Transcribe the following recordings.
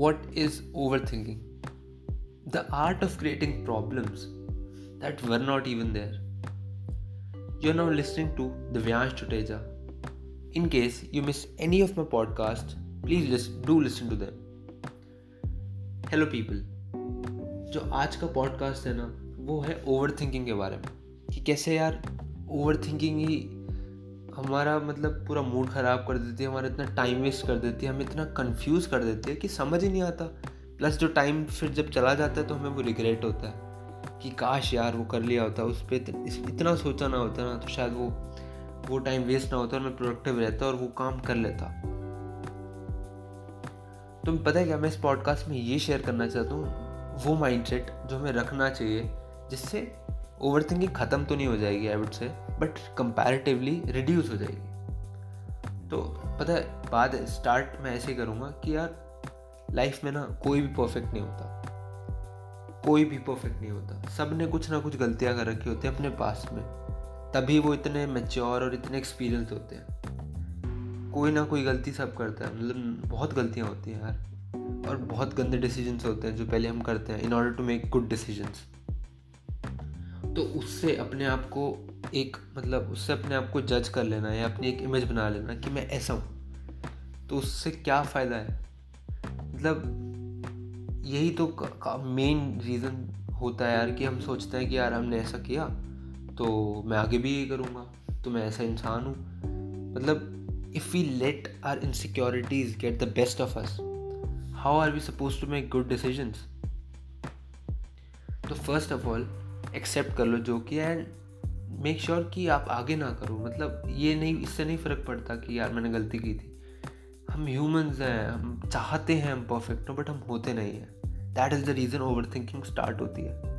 what is overthinking? The art of creating problems that were not even there. You're now listening to the Vyansh Tuteja. In case you miss any of my podcasts, please listen, do listen to them. Hello people जो आज का podcast है ना वो है over thinking के बारे में कि कैसे यार ओवर थिंकिंग ही हमारा मतलब पूरा मूड ख़राब कर देती है, हमारा इतना टाइम वेस्ट कर देती है, हमें इतना कंफ्यूज कर देती है कि समझ ही नहीं आता। प्लस जो टाइम फिर जब चला जाता है तो हमें वो रिग्रेट होता है कि काश यार वो कर लिया होता, उस पर इतना सोचा ना होता ना तो शायद वो वो टाइम वेस्ट ना होता और मैं प्रोडक्टिव रहता और वो काम कर लेता। तो पता है क्या, मैं इस पॉडकास्ट में ये शेयर करना चाहता हूँ, वो माइंडसेट जो हमें रखना चाहिए, जिससे ओवर थिंकिंग ख़त्म तो नहीं हो जाएगी I would say but comparatively reduce हो जाएगी। तो पता है, बाद स्टार्ट मैं ऐसे करूँगा कि यार लाइफ में ना कोई भी परफेक्ट नहीं होता। कोई भी परफेक्ट नहीं होता। सबने कुछ ना कुछ गलतियाँ कर रखी होती हैं अपने पास में। तभी वो इतने मेच्योर और इतने एक्सपीरियंस होते हैं। कोई ना कोई गलती सब करता है। मतलब बहुत गलतियाँ होती हैं यार। और बहुत गंदे डिसीजंस होते हैं जो पहले हम करते हैं in order to make good decisions तो उससे अपने आप को एक मतलब उससे अपने आप को जज कर लेना या अपनी एक इमेज बना लेना कि मैं ऐसा हूँ। तो उससे क्या फ़ायदा है? मतलब यही तो मेन रीज़न होता है यार कि हम सोचते हैं कि यार हमने ऐसा किया तो मैं आगे भी ये करूँगा तो मैं ऐसा इंसान हूँ। मतलब if we let our insecurities get the best of us how are we suppose to make good decisions तो फ़र्स्ट ऑफ़ ऑल एक्सेप्ट कर लो जो कि एंड मेक श्योर कि आप आगे ना करो। मतलब ये नहीं, इससे नहीं फ़र्क पड़ता कि यार मैंने गलती की थी। हम ह्यूमंस हैं, हम चाहते हैं हम परफेक्ट हो बट हम होते नहीं हैं। That is the reason over thinking start होती है।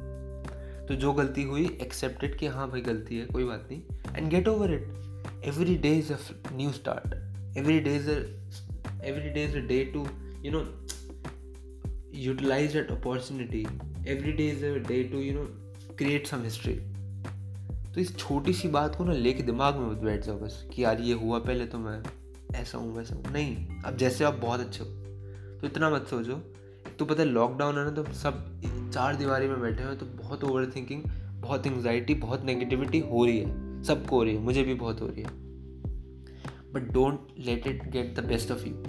तो जो गलती हुई एक्सेप्टेड कि हाँ भाई गलती है, कोई बात नहीं। And get over it every day is a new start every day is every day is a day to you know utilize that opportunity every day is a day to you know create some history तो इस छोटी सी बात को ना लेके दिमाग में मत बैठ जाओ बस कि यार ये हुआ पहले तो मैं ऐसा हूँ, वैसा हूँ। नहीं, अब जैसे आप बहुत अच्छे हो तो इतना मत सोचो। तो पता है लॉकडाउन है ना तो सब चार दीवारी में बैठे हुए तो बहुत ओवर थिंकिंग बहुत एंगजाइटी बहुत नेगेटिविटी हो रही है। सबको हो रही है, मुझे भी बहुत हो रही है। But don't let it get the best of you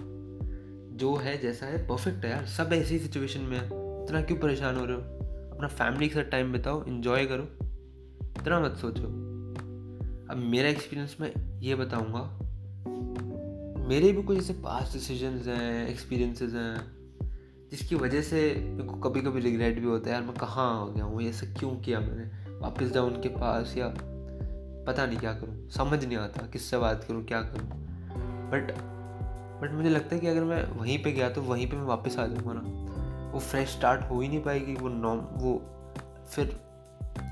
जो है, जैसा है परफेक्ट है यार। सब ऐसी सिचुएशन में है। इतना क्यों परेशान हो रहे हो? अपना फैमिली के साथ टाइम बिताओ इन्जॉय करो। इतना मत सोचो। अब मेरा एक्सपीरियंस मैं ये बताऊँगा, मेरे भी कुछ ऐसे पास डिसीजंस हैं एक्सपीरियंसेस हैं, जिसकी वजह से मेरे को कभी कभी रिग्रेट भी होता है, यार मैं कहाँ आ गया हूँ, ऐसा क्यों किया मैंने? वापस जाऊँ उनके पास या पता नहीं क्या करूँ, समझ नहीं आता किससे बात करूँ, क्या करूँ। बट बट मुझे लगता है कि अगर मैं वहीं पे गया तो वहीं पे मैं वापस आ जाऊँगा ना। वो फ्रेश स्टार्ट हो ही नहीं पाएगी, वो नॉम वो फिर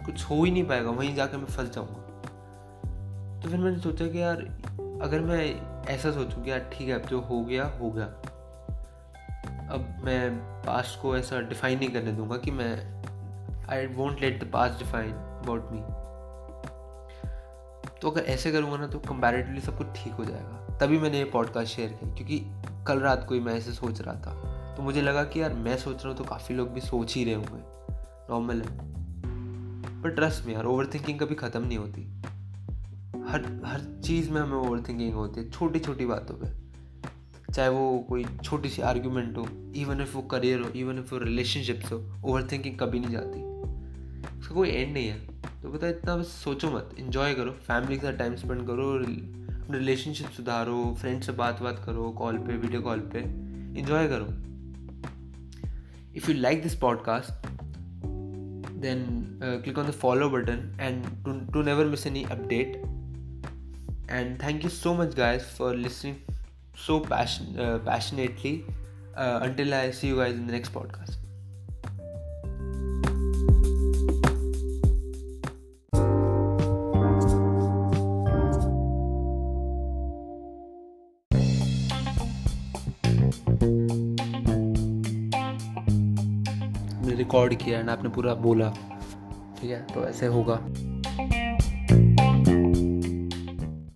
कुछ हो ही नहीं पाएगा, वहीं जाकर मैं फंस जाऊँगा। तो फिर मैंने सोचा कि यार, अगर मैं ऐसा सोचूँ कि यार ठीक है, अब जो हो गया हो गया। अब मैं पास्ट को ऐसा डिफाइन नहीं करने दूँगा कि मैं I want let the past define about me तो अगर ऐसे करूँगा ना तो कंपैरेटिवली सब कुछ ठीक हो जाएगा। तभी मैंने ये पॉडकास्ट शेयर किया क्योंकि कल रात को ही मैं ऐसे सोच रहा था। तो मुझे लगा कि यार मैं सोच रहा हूँ तो काफ़ी लोग भी सोच ही रहे होंगे। नॉर्मल है। पर ट्रस्ट में यार ओवर थिंकिंग कभी ख़त्म नहीं होती। हर हर चीज़ में हमें ओवर थिंकिंग होती है छोटी छोटी बातों पे। चाहे वो कोई छोटी सी आर्ग्यूमेंट हो इवन इफ़ वो करियर हो इवन इफ़ वो रिलेशनशिप्स हो ओवर थिंकिंग कभी नहीं जाती। उसका कोई एंड नहीं है। तो पता इतना बस सोचो मत इन्जॉय करो। फैमिली के साथ टाइम स्पेंड करो अपने रिलेशनशिप सुधारो फ्रेंड से बात बात करो कॉल पे वीडियो कॉल पे। इन्जॉय करो। If you like this podcast then uh, click on the follow button and to, to never miss any update. And thank you so much guys for listening so passion, uh, passionately uh, until i see you guys in the next podcast record किया and आपने पूरा बोला। ठीक है? तो ऐसे होगा।